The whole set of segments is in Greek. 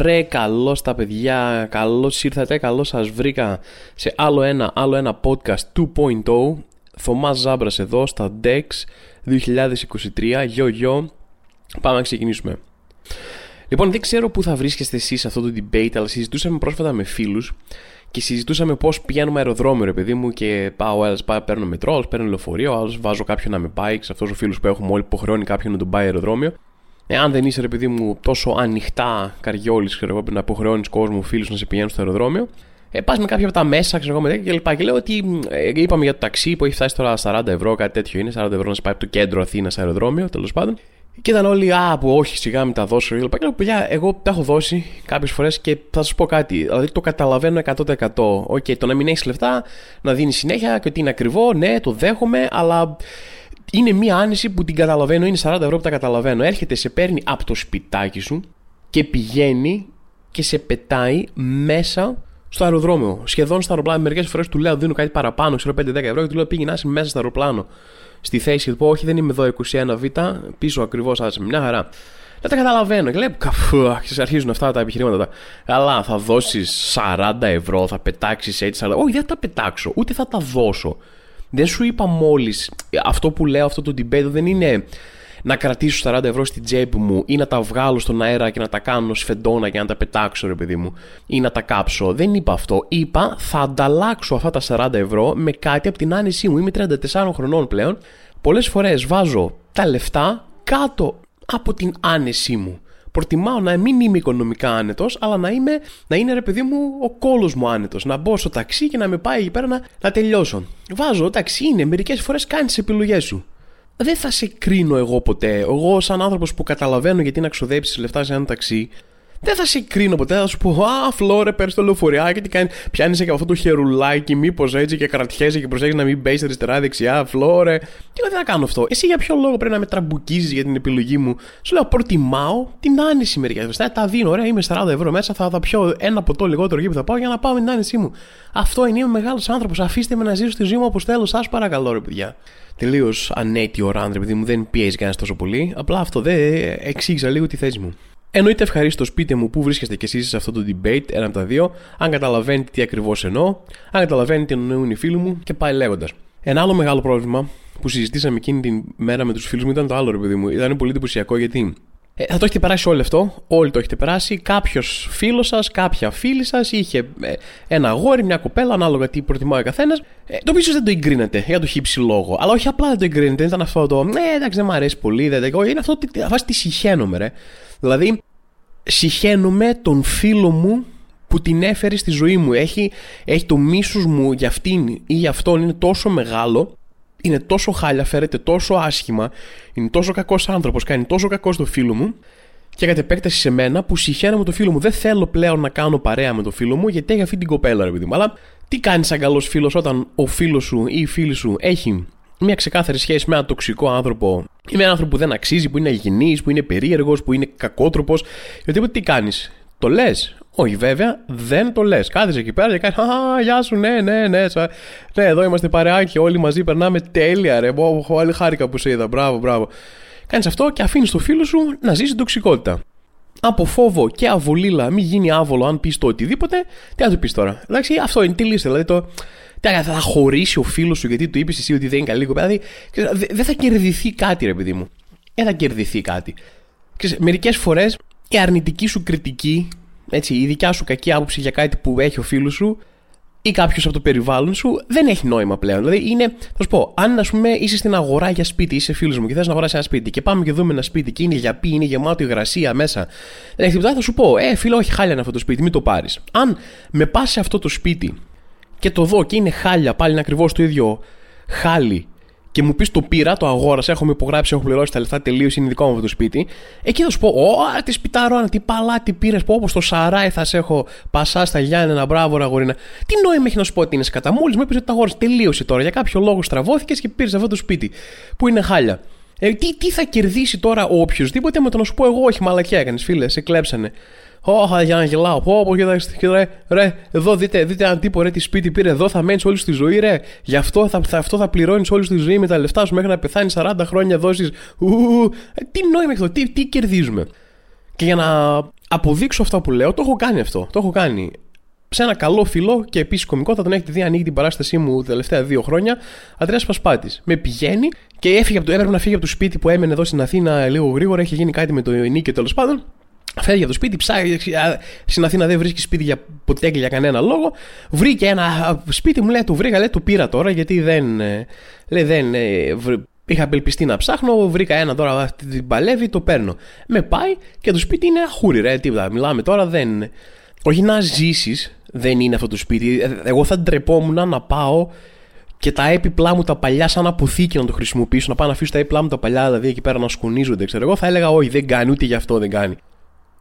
Ρε, καλώς τα παιδιά, καλώς ήρθατε, καλώς σας βρήκα σε άλλο ένα, άλλο ένα podcast 2.0. Θωμάς Ζάμπρας εδώ στα DEX 2023. Γιο, γιο. Πάμε να ξεκινήσουμε. Λοιπόν, δεν ξέρω πού θα βρίσκεστε εσείς σε αυτό το debate, αλλά συζητούσαμε πρόσφατα με φίλους και συζητούσαμε πώς πηγαίνουμε αεροδρόμιο, ρε παιδί μου, και πάω, ένας πάει, παίρνω μετρό, παίρνω λεωφορείο, άλλος βάζω κάποιον να με πάει, σε αυτό ο φίλος που έχουμε όλοι υποχρεώνει κάποιον να τον πάει αεροδρόμιο. Εάν δεν είσαι, ρε παιδί μου, τόσο ανοιχτά καριόλης, ξέρω εγώ, να υποχρεώνει κόσμο, φίλους να σε πηγαίνουν στο αεροδρόμιο, ε, πας με κάποια από τα μέσα, ξέρω εγώ, και λοιπά. Και λέω ότι ε, είπαμε για το ταξί που έχει φτάσει τώρα 40 ευρώ, κάτι τέτοιο είναι, 40 ευρώ να σε πάει από το κέντρο Αθήνας αεροδρόμιο, τέλος πάντων. Και ήταν όλοι, Α, που όχι, σιγά μην τα δώσω. Και λέω, παιδιά, εγώ τα έχω δώσει κάποιες φορές και θα σας πω κάτι. Δηλαδή το καταλαβαίνω 100%. OK, okay, το να μην έχεις λεφτά, να δίνεις συνέχεια και ότι είναι ακριβό, ναι, το δέχομαι, αλλά είναι μία άνεση που την καταλαβαίνω, είναι 40 ευρώ που τα καταλαβαίνω. Έρχεται, σε παίρνει από το σπιτάκι σου και πηγαίνει και σε πετάει μέσα στο αεροδρόμιο. Σχεδόν στο αεροπλάνο. Μερικές φορές του λέω: Δίνω κάτι παραπάνω, ξέρω 5-10 ευρώ και του λέω: Πήγαινε μέσα στο αεροπλάνο. Στη θέση και του πω: Όχι, δεν είμαι εδώ 21β, πίσω ακριβώς, άσε μια χαρά. Δεν τα καταλαβαίνω. Και λέω: Καφού, αρχίζουν αυτά τα επιχειρήματα. Αλλά θα δώσεις 40 ευρώ, θα πετάξεις έτσι. Αλλά... Όχι, δεν θα τα πετάξω, ούτε θα τα δώσω. Δεν σου είπα μόλις. Αυτό που λέω, αυτό το debate δεν είναι να κρατήσω 40 ευρώ στην τσέπη μου ή να τα βγάλω στον αέρα και να τα κάνω σφεντόνα και να τα πετάξω, ρε παιδί μου, ή να τα κάψω. Δεν είπα αυτό. Είπα θα ανταλλάξω αυτά τα 40 ευρώ με κάτι από την άνεσή μου. Είμαι 34 χρονών πλέον. Πολλές φορές βάζω τα λεφτά κάτω από την άνεσή μου προτιμάω να μην είμαι οικονομικά άνετος, αλλά να, είμαι, να είναι ρε παιδί μου ο κόλος μου άνετος. Να μπω στο ταξί και να με πάει εκεί πέρα να, να τελειώσω. Βάζω, ταξί είναι, μερικές φορές κάνεις τις επιλογές σου. Δεν θα σε κρίνω εγώ ποτέ. Εγώ, σαν άνθρωπος που καταλαβαίνω γιατί να ξοδέψεις λεφτά σε ένα ταξί, δεν θα σε κρίνω ποτέ, θα σου πω Α, φλόρε, παίρνεις το λεωφοριάκι, τι κάνει. Πιάνει και αυτό το χερουλάκι, μήπως έτσι και κρατιέσαι και προσέχεις να μην μπει αριστερά-δεξιά, φλόρε. Και εγώ δεν θα κάνω αυτό. Εσύ για ποιο λόγο πρέπει να με τραμπουκίζεις για την επιλογή μου; Σου λέω, προτιμάω την άνεση μερικά. Θα τα δίνω, ωραία, είμαι 40 ευρώ μέσα, θα, θα πιω ένα ποτό λιγότερο εκεί που θα πάω για να πάω με την άνεσή μου. Αυτό είναι, είμαι μεγάλος άνθρωπος. Αφήστε με να ζήσω στη ζωή μου όπως θέλω, σας παρακαλώ, ρε παιδιά. Τελείως ανέτειο ράντρε, επειδή μου δεν πιέζει κανένας τόσο πολύ. Απλά αυτό δεν εξήγησα λίγο τη θέση μου. Εννοείται ευχαρίστω πείτε μου πού βρίσκεστε κι εσείς σε αυτό το debate, ένα από τα δύο, αν καταλαβαίνετε τι ακριβώς εννοώ, αν καταλαβαίνετε τι εννοούν οι φίλοι μου και πάει λέγοντας. Ένα άλλο μεγάλο πρόβλημα που συζητήσαμε εκείνη την μέρα με τους φίλους μου ήταν το άλλο, ρε παιδί μου. Ήταν πολύ εντυπωσιακό γιατί ε, θα το έχετε περάσει όλο αυτό, όλοι το έχετε περάσει. Κάποιος φίλος σας, κάποια φίλη σας είχε ε, ένα αγόρι, μια κοπέλα, ανάλογα τι προτιμάει ο καθένας, ε, το οποίο δεν το εγκρίνεται για το χύψη λόγο. Αλλά όχι απλά δεν το εγκρίνεται, δεν ήταν αυτό το. Ναι, εντάξει, δεν μου αρέσει πολύ, δεν Είναι αυτό ότι βάσει τη συχαίνομαι, ρε. Δηλαδή, συχαίνομαι τον φίλο μου που την έφερε στη ζωή μου. Έχει, έχει το μίσος μου για αυτήν ή για αυτόν είναι τόσο μεγάλο, είναι τόσο χάλια, φέρεται τόσο άσχημα, είναι τόσο κακός άνθρωπος, κάνει τόσο κακό στο φίλο μου και κατ' επέκταση σε μένα που συχαίνομαι το φίλο μου. Δεν θέλω πλέον να κάνω παρέα με το φίλο μου γιατί έχει αυτή την κοπέλα, ρε παιδί μου. Αλλά τι κάνει σαν καλός φίλος όταν ο φίλος σου ή η φίλη σου έχει μια ξεκάθαρη σχέση με έναν τοξικό άνθρωπο ή με έναν άνθρωπο που δεν αξίζει, που είναι αγενής, που είναι περίεργος, που είναι κακότροπος. Γιατί τι κάνεις, το λες; Όχι, βέβαια, δεν το λες. Κάθεσαι εκεί πέρα και κάνεις Α, γεια σου, ναι, ναι, ναι. Σα... Ναι, εδώ είμαστε παρεάκι, όλοι μαζί περνάμε τέλεια, ρε. Όλοι χάρηκα που σε είδα. Μπράβο, μπράβο. Κάνεις αυτό και αφήνεις το φίλο σου να ζήσει την τοξικότητα. Από φόβο και αβολίλα, μην γίνει άβολο αν πεις το οτιδήποτε, τι θα του πεις τώρα. Εντάξει, αυτό είναι τη λύση. Δηλαδή το, θα χωρίσει ο φίλος σου γιατί του είπες εσύ ότι δεν είναι καλή κοπέλα. Δηλαδή, δεν θα κερδιθεί κάτι, ρε παιδί μου. Δεν θα κερδιθεί κάτι. Μερικές φορές η αρνητική σου κριτική, έτσι, η δικιά σου κακή άποψη για κάτι που έχει ο φίλος σου ή κάποιος από το περιβάλλον σου δεν έχει νόημα πλέον. Δηλαδή, είναι, θα σου πω, αν ας πούμε είσαι στην αγορά για σπίτι, είσαι φίλος μου και θες να αγοράσεις ένα σπίτι και πάμε και δούμε ένα σπίτι και είναι για πει, είναι γεμάτο υγρασία μέσα, δεν έχει τίποτα, θα σου πω, Ε, φίλο, όχι χάλια είναι αυτό το σπίτι, μην το πάρεις. Αν με πας σε αυτό το σπίτι και το δω και είναι χάλια, πάλι είναι ακριβώς το ίδιο χάλι και μου πεις το πήρα, το αγόρασα, έχω υπογράψει, έχω πληρώσει τα λεφτά τελείως, είναι δικό μου αυτό το σπίτι. Εκεί θα σου πω, Ω, τι σπιταρόνα, τι παλάτι πήρες, πω όπω το Σαράι θα σε έχω πασά στα Γιάννενα, μπράβο, ραγορίνα. Τι νόημα έχει να σου πω ότι είναι σκατά. Μόλις μου είπες ότι τα αγόρασε, τελείωσε τώρα. Για κάποιο λόγο στραβώθηκες και πήρες αυτό το σπίτι που είναι χάλια. Ε, τι, τι θα κερδίσει τώρα ο οποιοδήποτε με το να σου πω εγώ, όχι μαλακιά έκανες, φίλε, σε κλέψανε. Όχα για να γελάω. Πω, πω, κοιτάξτε, ρε, ρε, εδώ δείτε, δείτε αν τύπο ρε τι σπίτι πήρε. Εδώ θα μένεις όλη στη ζωή, ρε. Γι' αυτό θα, θα, αυτό θα πληρώνεις όλη τη ζωή με τα λεφτά σου μέχρι να πεθάνεις 40 χρόνια δόσεις. Τι νόημα έχει αυτό, τι, τι κερδίζουμε. Και για να αποδείξω αυτό που λέω, το έχω κάνει αυτό. Το έχω κάνει σε ένα καλό φιλό και επίσης κομικό, θα τον έχετε δει ανοίγει την παράστασή μου τα τελευταία δύο χρόνια. Αντρέα Πασπάτης. Με πηγαίνει και έφυγε από το, έπρεπε να φύγει από το σπίτι που έμενε εδώ στην Αθήνα λίγο γρήγορα. Έχει γίνει κάτι με το ενίκιο τέλος πάντων. Φεύγει από το σπίτι, ψάχνει. Στην Αθήνα δεν βρίσκει σπίτι για ποτέ και για κανένα λόγο. Βρήκε ένα σπίτι, μου λέει: Το βρήκα, λέει: Το πήρα τώρα γιατί δεν. Ε, λέει, δεν ε, Είχα απελπιστεί να ψάχνω, βρήκα ένα τώρα, αυτή την παλεύει, το παίρνω. Με πάει και το σπίτι είναι αχούρι, ρε, τίποτα. Μιλάμε τώρα, δεν. Όχι να ζήσεις, δεν είναι αυτό το σπίτι. Ε, εγώ θα ντρεπόμουν να πάω και τα έπιπλά μου τα παλιά, σαν αποθήκη να το χρησιμοποιήσω, να πάω να αφήσω τα έπιπλά μου τα παλιά, δηλαδή εκεί πέρα να σκουνίζονται, ξέρω εγώ, θα έλεγα Όχι, δεν κάνει, ούτε γι' αυτό δεν κάνει.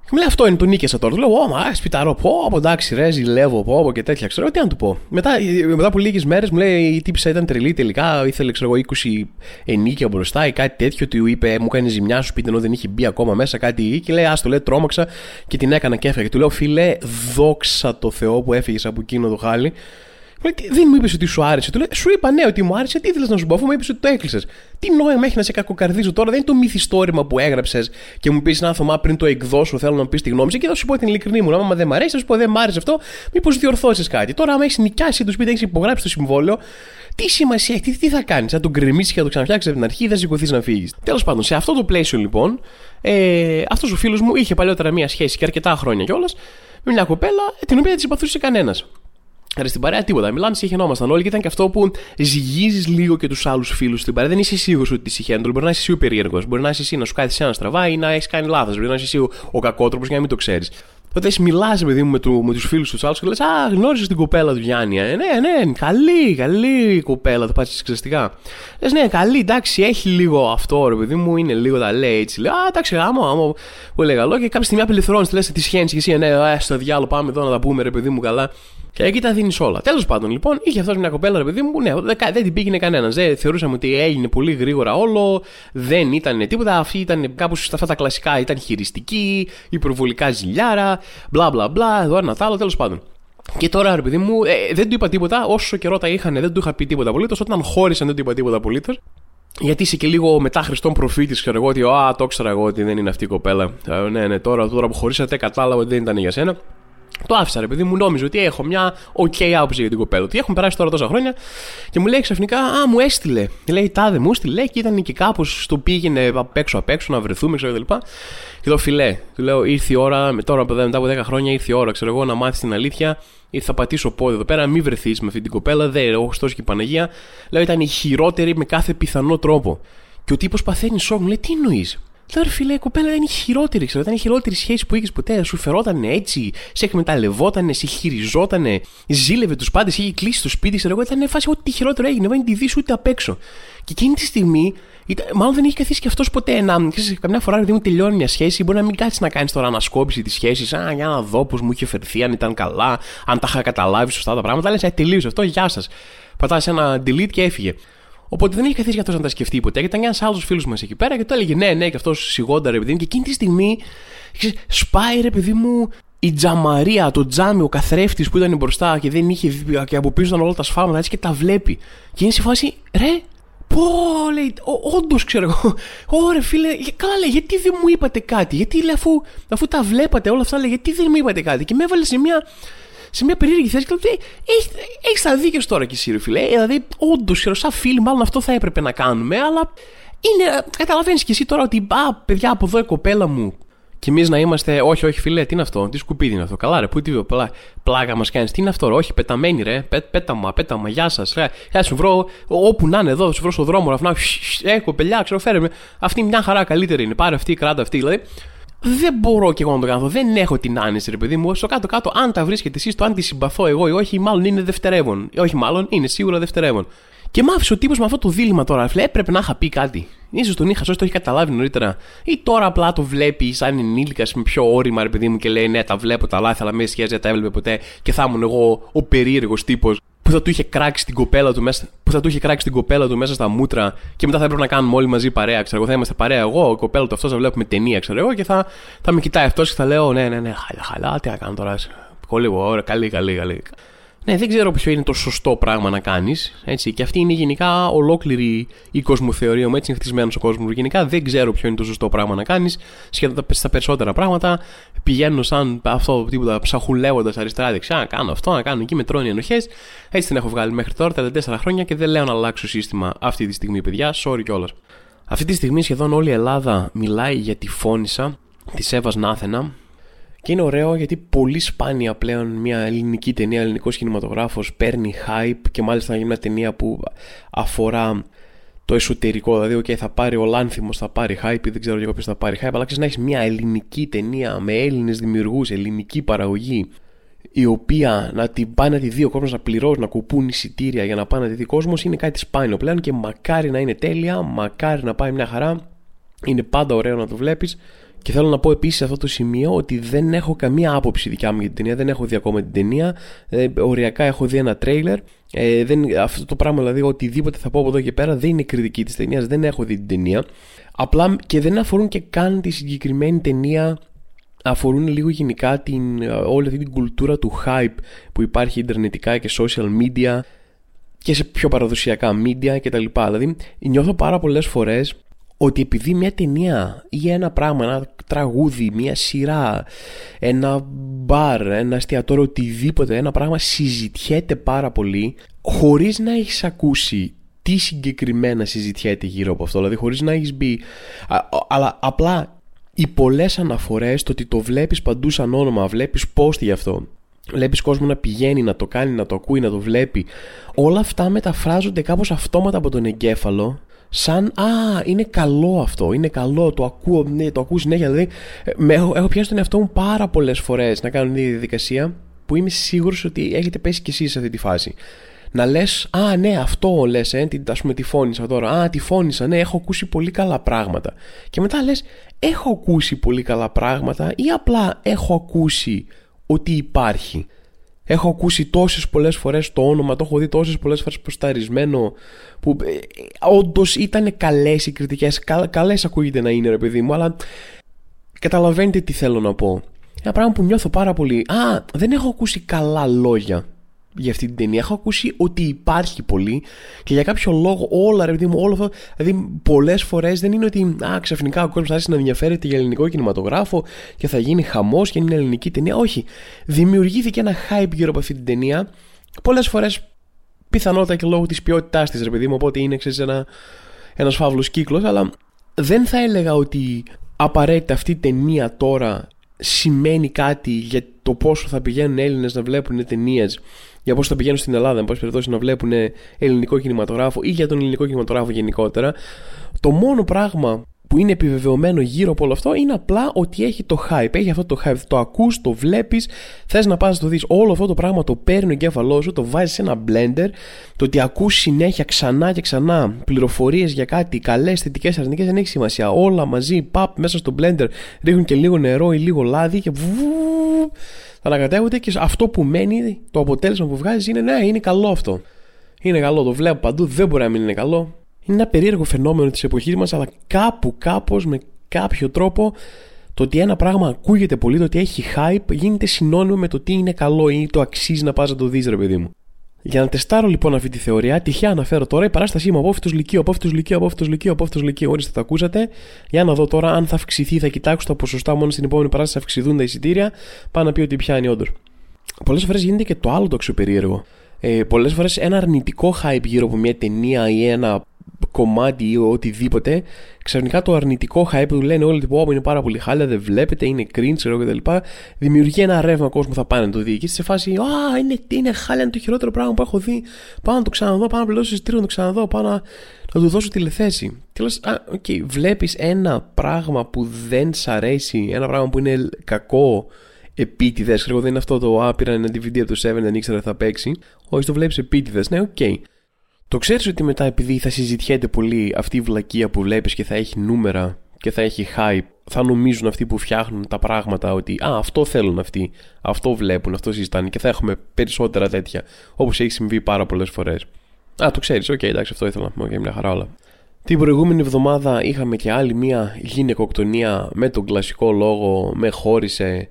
Και μου λέει αυτό είναι, το νίκησα τώρα. Του λέω, Ω, μα σπιταρό, πω, πω, εντάξει, ρε, ζηλεύω, πω, πω και τέτοια. Ξέρω, τι να του πω. Μετά, μετά από λίγες μέρες μου λέει η τύπησα ήταν τρελή τελικά, ήθελε, ξέρω εγώ, 20 ενίκια μπροστά ή κάτι τέτοιο. Του είπε, μου έκανε ζημιά σου σπίτι ενώ δεν είχε μπει ακόμα μέσα κάτι και λέει, Α το λέει, τρόμαξα και την έκανα και έφεγε. Του λέω, φίλε, δόξα το Θεό που έφυγες από εκείνο το χάλι δεν μου είπες ότι σου άρεσε. Του λέει, σου είπα ναι ότι μου άρεσε, τι ήθελες να σου πω, αφού μου είπες ότι το έκλεισες. Τι νόημα έχει να σε κακοκαρδίζω τώρα, δεν είναι το μυθιστόρημα που έγραψες και μου πεις ένα θωμά πριν το εκδώσω, θέλω να πεις τη γνώμη σου και θα σου πω την ειλικρινή μου. Άμα δεν μου αρέσει, θα σου πω δεν μου άρεσε αυτό, μήπως διορθώσεις κάτι. Τώρα, άμα έχεις νοικιάσει το σπίτι, έχεις υπογράψει το συμβόλαιο, τι σημασία έχει, τι, τι θα κάνεις, θα τον κρεμίσει και θα το ξαναφτιάξεις από την αρχή, δεν σηκωθείς να φύγεις. Τέλος πάντων, σε αυτό το πλαίσιο λοιπόν, ε, αυτός ο φίλος μου είχε παλιότερα μία σχέση και αρκετά χρόνια κιόλας με μια κοπέλα την οποία δεν συμπαθούσε κανένας. Άρα στην παρέα τίποτα. Μιλάμε, συχαινόμασταν όλοι και ήταν και αυτό που ζυγίζεις λίγο και τους άλλους φίλους στην παρέα. Δεν είσαι σίγουρος ότι συχαίνονται. Μπορεί να είσαι εσύ ο περίεργος. Μπορεί να είσαι εσύ να σου κάθεσαι ένα στραβά ή να έχεις κάνει λάθος. Μπορεί να είσαι εσύ ο κακότροπος για να μην το ξέρεις. Τότε εσύ μιλάς, παιδί μου, με, του, με τους φίλους τους άλλους και λες: Α, γνώριζε την κοπέλα του Γιάννη. Ε, ναι, ναι, καλή, καλή κοπέλα, το πας ξεστικά. Λες, ναι, καλή, εντάξει, έχει λίγο αυτό, ρε παιδί μου, είναι λίγο τα λέει έτσι. Λέει, Α, εντάξει, άμα, άμα, πολύ καλό. Και κάποια στιγμή απελευθερώνεις, λες, τη σχένεις και εσύ, «Ε, ναι, ε, στο διάλογο πάμε εδώ να τα πούμε, ρε παιδί μου, καλά. Και εκεί τα δίνεις όλα. Τέλος πάντων, λοιπόν, είχε αυτός μια κοπέλα, ρε παιδί μου, ναι, δεν την πήγαινε κανένας. Δεν θεωρούσαμε ότι έγινε πολύ γρήγορα όλο, δεν ήταν τίποτα. Αυτή ήταν κάπου στα αυτά τα κλασικά, ήταν χειριστική, υπερβολικά ζηλιάρα, μπλα μπλα μπλα, εδώ ένα άλλο, τέλος πάντων. Και τώρα, ρε παιδί μου, ε, δεν του είπα τίποτα. Όσο καιρό τα είχαν, δεν του είχα πει τίποτα απολύτως. Όταν χώρισαν, δεν του είπα τίποτα απολύτως. Γιατί είσαι και λίγο μετά Χριστόν προφήτης, ξέρω εγώ, ότι Α, το ήξερα εγώ ότι δεν είναι αυτή η κοπέλα. Ε, ναι, ναι, τώρα, τώρα που χωρίσατε, κατάλαβα ότι δεν ήταν για σένα. Το άφησα, ρε παιδί μου, νόμιζε ότι έχω μια OK άποψη για την κοπέλα. Ότι έχουν περάσει τώρα τόσα χρόνια και μου λέει ξαφνικά, Α, μου έστειλε. Λέει, Τάδε, μου έστειλε και ήταν και κάπως στο πήγαινε απ' έξω απ' έξω να βρεθούμε, ξέρω κλπ. Και λέω, φιλέ, του λέω, ήρθε η ώρα, τώρα μετά από 10 χρόνια ήρθε η ώρα, ξέρω εγώ, να μάθεις την αλήθεια ή θα πατήσω πόδι εδώ πέρα, μην βρεθείς με αυτή την κοπέλα. Δεν, ο Χριστό και η Παναγία. Λέω, ήταν η χειρότερη με κάθε πιθανό τρόπο. Και ο τύπος παθαίνει σοκ, μου λέει, τι εννοείς; Λέω ρε φίλε, η κοπέλα δεν είναι χειρότερη, ξέρω. Δεν είναι χειρότερη σχέση που είχες ποτέ. Σου φερόταν έτσι, σε εκμεταλλευόταν, σε χειριζόταν, ζήλευε τους πάντες, είχε κλείσει το σπίτι, ξέρω εγώ. Ήταν φάση ό,τι χειρότερο έγινε. Δεν τη δεις ούτε απ' έξω. Και εκείνη τη στιγμή, μάλλον δεν έχει καθίσει και αυτός ποτέ να. Ξέρεις, καμιά φορά δηλαδή μου τελειώνει μια σχέση, μπορεί να μην κάτσεις να κάνεις τώρα ανασκόπηση της σχέσης. Α, για να δω πώς μου είχε φερθεί, αν ήταν καλά, αν τα είχα καταλάβει σωστά τα πράγματα. Λες, τελείωσε αυτό, γεια σας. Πατάς ένα delete και έφυγε. Οπότε δεν είχε καθίσει για αυτός να τα σκεφτεί ποτέ. Γιατί ήταν ένας άλλος φίλος μας εκεί πέρα και το έλεγε ναι, ναι, και αυτός σιγόντα ρε παιδί μου. Και εκείνη τη στιγμή σπάει ρε παιδί μου η τζαμαρία, το τζάμι, ο καθρέφτης που ήταν μπροστά και δεν είχε και από πίσω ήταν όλα τα σφάλματα έτσι και τα βλέπει. Και είναι σε φάση, ρε, Πω, λέει, όντως ξέρω εγώ. Ωρε φίλε, καλά λέει, γιατί δεν μου είπατε κάτι. Γιατί λέει, αφού, αφού τα βλέπατε όλα αυτά, λέει, γιατί δεν μου είπατε κάτι. Και με έβαλε σε μια σε μια περίεργη θέση και λέω: Έχεις τα δίκιο τώρα κι εσύ, ρε φιλέ. Ε, δηλαδή, όντως, σαν φίλοι, μάλλον αυτό θα έπρεπε να κάνουμε, αλλά είναι. Καταλαβαίνεις κι εσύ τώρα ότι, α, παιδιά, από εδώ η κοπέλα μου. Και εμείς να είμαστε, όχι, όχι, φιλέ, τι είναι αυτό, τι σκουπίδι είναι αυτό. Καλά, ρε, πού τι πλά, πλάκα μας κάνεις, τι είναι αυτό, ρε, όχι, πεταμένη, ρε, πέ, πέταμα, πέταμα, γεια σας, ρε. Θα σου βρω, όπου να είναι εδώ, θα σου βρω στο δρόμο, ρε, ε, κοπελιά, ξέρω, φέρε με. Αυτή μια χαρά καλύτερη είναι, πάρε αυτή, κράτα αυτή, δηλαδή δεν μπορώ και εγώ να το κάνω. Δεν έχω την άνεση, ρε παιδί μου. Στο κάτω-κάτω, αν τα βρίσκετε εσείς, το αν τη συμπαθώ εγώ ή όχι, μάλλον είναι δευτερεύον. Όχι, μάλλον είναι σίγουρα δευτερεύον. Και μ' άφησε ο τύπος με αυτό το δίλημα τώρα. Φίλε, έπρεπε να είχα πει κάτι. σω τον είχα, σώσει το έχει καταλάβει νωρίτερα. Ή τώρα απλά το βλέπει σαν ενήλικας με πιο όρημα, ρε παιδί μου, και λέει Ναι, τα βλέπω τα λάθη, αλλά με σχέση δεν τα έβλεπε ποτέ. Και θα ήμουν εγώ ο περίεργος τύπος που θα του είχε κράξει την κοπέλα του μέσα, που θα του είχε κράξει την κοπέλα του μέσα στα μούτρα και μετά θα έπρεπε να κάνουμε όλοι μαζί παρέα. Ξέρω εγώ, θα είμαστε παρέα εγώ, η κοπέλα του αυτός θα βλέπουμε ταινία, ξέρω εγώ, και θα, θα με κοιτάει αυτός και θα λέω: Ναι, ναι, ναι, χαλά, χαλά, τι να κάνω τώρα. Πολύ ωραία, καλή, καλή, καλή. Ναι, δεν ξέρω ποιο είναι το σωστό πράγμα να κάνεις. Και αυτή είναι γενικά ολόκληρη η κοσμοθεωρία μου. Έτσι είναι χτισμένος ο κόσμος. Γενικά δεν ξέρω ποιο είναι το σωστό πράγμα να κάνεις. Σχεδόν στα περισσότερα πράγματα πηγαίνω σαν αυτό τίποτα ψαχουλεύοντας αριστερά-δεξιά. Να κάνω αυτό, να κάνω εκεί με τρώνε ενοχές. Έτσι την έχω βγάλει μέχρι τώρα, τα 4 χρόνια και δεν λέω να αλλάξω σύστημα αυτή τη στιγμή, παιδιά. Sorry κιόλας. Αυτή τη στιγμή σχεδόν όλη η Ελλάδα μιλάει για τη φώνησα της Εύας Νάθενα και είναι ωραίο γιατί πολύ σπάνια πλέον μια ελληνική ταινία, ελληνικός κινηματογράφος παίρνει hype και μάλιστα να γίνει μια ταινία που αφορά το εσωτερικό. Δηλαδή, OK, θα πάρει ο Λάνθιμος, θα πάρει hype, δεν ξέρω εγώ ποιο θα πάρει hype, αλλά ξέρεις να έχεις μια ελληνική ταινία με Έλληνες δημιουργούς, ελληνική παραγωγή, η οποία να την πάει να τη δει ο κόσμος να πληρώσει, να κουπούν εισιτήρια για να πάει να τη δει κόσμος, είναι κάτι σπάνιο πλέον και μακάρι να είναι τέλεια, μακάρι να πάει μια χαρά. Είναι πάντα ωραίο να το βλέπεις. Και θέλω να πω επίσης σε αυτό το σημείο ότι δεν έχω καμία άποψη δικιά μου για την ταινία. Δεν έχω δει ακόμα την ταινία. Ε, οριακά έχω δει ένα τρέιλερ. Ε, δεν, αυτό το πράγμα δηλαδή, οτιδήποτε θα πω από εδώ και πέρα δεν είναι κριτική της ταινίας. Δεν έχω δει την ταινία. Απλά και δεν αφορούν και καν τη συγκεκριμένη ταινία. Αφορούν λίγο γενικά την, όλη αυτή την κουλτούρα του hype που υπάρχει ιντερνετικά και social media και σε πιο παραδοσιακά media κτλ. Δηλαδή νιώθω πάρα πολλές φορές ότι επειδή μια ταινία ή ένα πράγμα, ένα τραγούδι, μια σειρά, ένα μπαρ, ένα εστιατόριο, οτιδήποτε, ένα πράγμα συζητιέται πάρα πολύ χωρίς να έχεις ακούσει τι συγκεκριμένα συζητιέται γύρω από αυτό. Δηλαδή χωρίς να έχεις μπει... αλλά απλά οι πολλές αναφορές, το ότι το βλέπεις παντού σαν όνομα, βλέπεις post γι' αυτό, Βλέπεις κόσμο να πηγαίνει, να το κάνει, να το ακούει, να το βλέπει. Όλα αυτά μεταφράζονται κάπως αυτόματα από τον εγκέφαλο σαν «Α, είναι καλό αυτό, είναι καλό, το ακούω, ναι, το ακούω συνέχεια». Δηλαδή, με, έχω, έχω πιάσει τον εαυτό μου πάρα πολλές φορές να κάνω μια διαδικασία που είμαι σίγουρος ότι έχετε πέσει κι εσείς σε αυτή τη φάση. Να λες, Α, ναι, αυτό λες, ε, ας πούμε, τη φώνησα τώρα. Α, τη φώνησα, ναι, έχω ακούσει πολύ καλά πράγματα. Και μετά λες, Έχω ακούσει πολύ καλά πράγματα ή απλά έχω ακούσει ότι υπάρχει. Έχω ακούσει τόσες πολλές φορές το όνομα, το έχω δει τόσες πολλές φορές προσταρισμένο. Που ε, όντως ήταν καλές οι κριτικές. Καλές ακούγεται να είναι, ρε παιδί μου, αλλά καταλαβαίνετε τι θέλω να πω. Ένα πράγμα που νιώθω πάρα πολύ. Α, δεν έχω ακούσει καλά λόγια για αυτή την ταινία. Έχω ακούσει ότι υπάρχει πολύ και για κάποιο λόγο όλα ρε παιδί μου, όλο αυτό. Δηλαδή, πολλές φορές δεν είναι ότι α, ξαφνικά ο κόσμος θα άρχισε να ενδιαφέρεται για ελληνικό κινηματογράφο και θα γίνει χαμός και είναι ελληνική ταινία. Όχι. Δημιουργήθηκε ένα hype γύρω από αυτή την ταινία. Πολλές φορές πιθανότατα και λόγω της ποιότητάς της, ρε παιδί μου, οπότε είναι ξέρεις, ένα ένας φαύλος κύκλος, αλλά δεν θα έλεγα ότι απαραίτητα αυτή η ταινία τώρα σημαίνει κάτι για το πόσο θα πηγαίνουν Έλληνες να βλέπουν ταινίες για πώ θα πηγαίνουν στην Ελλάδα, εν πάση περιπτώσει, να βλέπουν ελληνικό κινηματογράφο ή για τον ελληνικό κινηματογράφο γενικότερα. Το μόνο πράγμα που είναι επιβεβαιωμένο γύρω από όλο αυτό είναι απλά ότι έχει το hype. Έχει αυτό το hype. Το ακούς, το βλέπεις, θες να πας να το δεις. Όλο αυτό το πράγμα το παίρνει ο εγκέφαλός σου, το βάζεις σε ένα blender. Το ότι ακούς συνέχεια ξανά και ξανά πληροφορίες για κάτι, καλές, θετικές, αρνητικές, δεν έχει σημασία. Όλα μαζί, παπ, μέσα στο blender, ρίχνουν και λίγο νερό ή λίγο λάδι και βου, θα ανακατεύονται και αυτό που μένει, το αποτέλεσμα που βγάζεις είναι ναι, είναι καλό αυτό. Είναι καλό, το βλέπω παντού, δεν μπορεί να μην είναι καλό. Είναι ένα περίεργο φαινόμενο της εποχής μας, αλλά κάπου, κάπως, με κάποιο τρόπο, το ότι ένα πράγμα ακούγεται πολύ, το ότι έχει hype, γίνεται συνώνυμο με το τι είναι καλό ή το αξίζει να πας να το δεις, ρε παιδί μου. Για να τεστάρω λοιπόν αυτή τη θεωρία, τυχαία αναφέρω τώρα η παράστασή μου απόφυτο λυκείο, απόφυτο λυκείο, απόφυτο λυκείο, απόφυτο λυκείο. Ορίστε, τα ακούσατε. Για να δω τώρα αν θα αυξηθεί, θα κοιτάξω τα ποσοστά μόνο στην επόμενη παράσταση θα αυξηθούν τα εισιτήρια. Πάω να πει ότι πιάνει όντως. Πολλές φορές γίνεται και το άλλο το αξιοπερίεργο. Ε, Πολλές φορές ένα αρνητικό hype γύρω από μια ταινία ή ένα κομμάτι ή οτιδήποτε, ξαφνικά το αρνητικό hype που λένε όλοι ότι είναι πάρα πολύ χάλια, δεν βλέπετε, είναι cringe, ξέρω κτλ. Δημιουργεί ένα ρεύμα κόσμο θα πάνε να το δει. Και σε φάση, Α, είναι, είναι χάλια, είναι το χειρότερο πράγμα που έχω δει. Πάω να το ξαναδώ, πάω να πληρώσω εισιτήριο να το ξαναδώ, πάω να, να του δώσω τηλεθέαση. Και λες, Α, OK, okay, βλέπεις ένα πράγμα που δεν σ' αρέσει, ένα πράγμα που είναι κακό επίτηδες. Ξέρω δεν είναι αυτό το Α, πήρα ένα DVD από το 7, δεν ήξερα θα παίξει. Όχι, το βλέπεις επίτηδες. Ναι, OK. Okay. Το ξέρεις ότι μετά επειδή θα συζητιέται πολύ αυτή η βλακεία που βλέπεις και θα έχει νούμερα και θα έχει hype, θα νομίζουν αυτοί που φτιάχνουν τα πράγματα ότι «Α, αυτό θέλουν αυτοί, αυτό βλέπουν, αυτό συζητάνε» και θα έχουμε περισσότερα τέτοια, όπως έχει συμβεί πάρα πολλές φορές. Α, το ξέρεις, OK, okay, εντάξει, αυτό ήθελα να πούμε, okay, μια χαρά όλα. Την προηγούμενη εβδομάδα είχαμε και άλλη μια γυναικοκτονία με τον κλασικό λόγο «Με χώρισε»,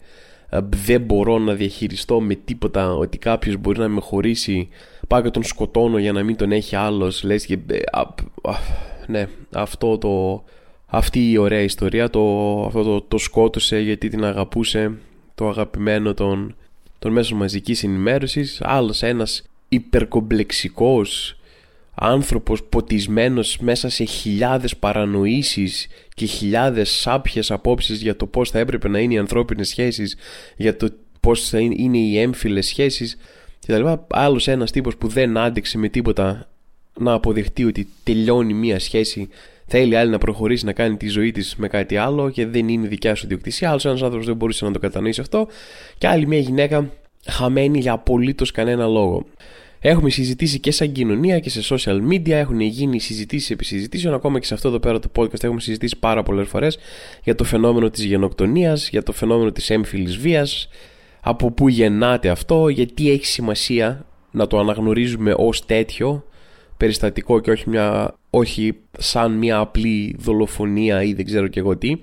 ε, δεν μπορώ να διαχειριστώ με τίποτα ότι κάποιος μπορεί να με χωρίσει πάω και τον σκοτώνω για να μην τον έχει άλλος λες και ε, ναι αυτό το αυτή η ωραία ιστορία το, αυτό το, το σκότωσε γιατί την αγαπούσε το αγαπημένο των, των μέσων μαζικής ενημέρωσης. Άλλος ένας υπερκομπλεξικός άνθρωπος ποτισμένος μέσα σε χιλιάδες παρανοήσεις και χιλιάδες σάπιες απόψεις για το πώς θα έπρεπε να είναι οι ανθρώπινες σχέσεις για το πώς θα είναι οι έμφυλες σχέσεις κτλ. Άλλος ένας τύπος που δεν άντεξε με τίποτα να αποδεχτεί ότι τελειώνει μία σχέση θέλει άλλη να προχωρήσει να κάνει τη ζωή της με κάτι άλλο και δεν είναι δικιά σου διοκτησία. Άλλος ένας άνθρωπος δεν μπορούσε να το κατανοήσει αυτό και άλλη μια γυναίκα χαμένη για απολύτως κανένα λόγο. Έχουμε συζητήσει και σαν κοινωνία και σε social media, έχουν γίνει συζητήσεις επί συζητήσεων. Ακόμα και σε αυτό εδώ πέρα το podcast έχουμε συζητήσει πάρα πολλές φορές για το φαινόμενο της γενοκτονίας, για το φαινόμενο της έμφυλης βίας, από πού γεννάται αυτό, γιατί έχει σημασία να το αναγνωρίζουμε ως τέτοιο περιστατικό και όχι, μια, όχι σαν μια απλή δολοφονία ή δεν ξέρω και εγώ τι.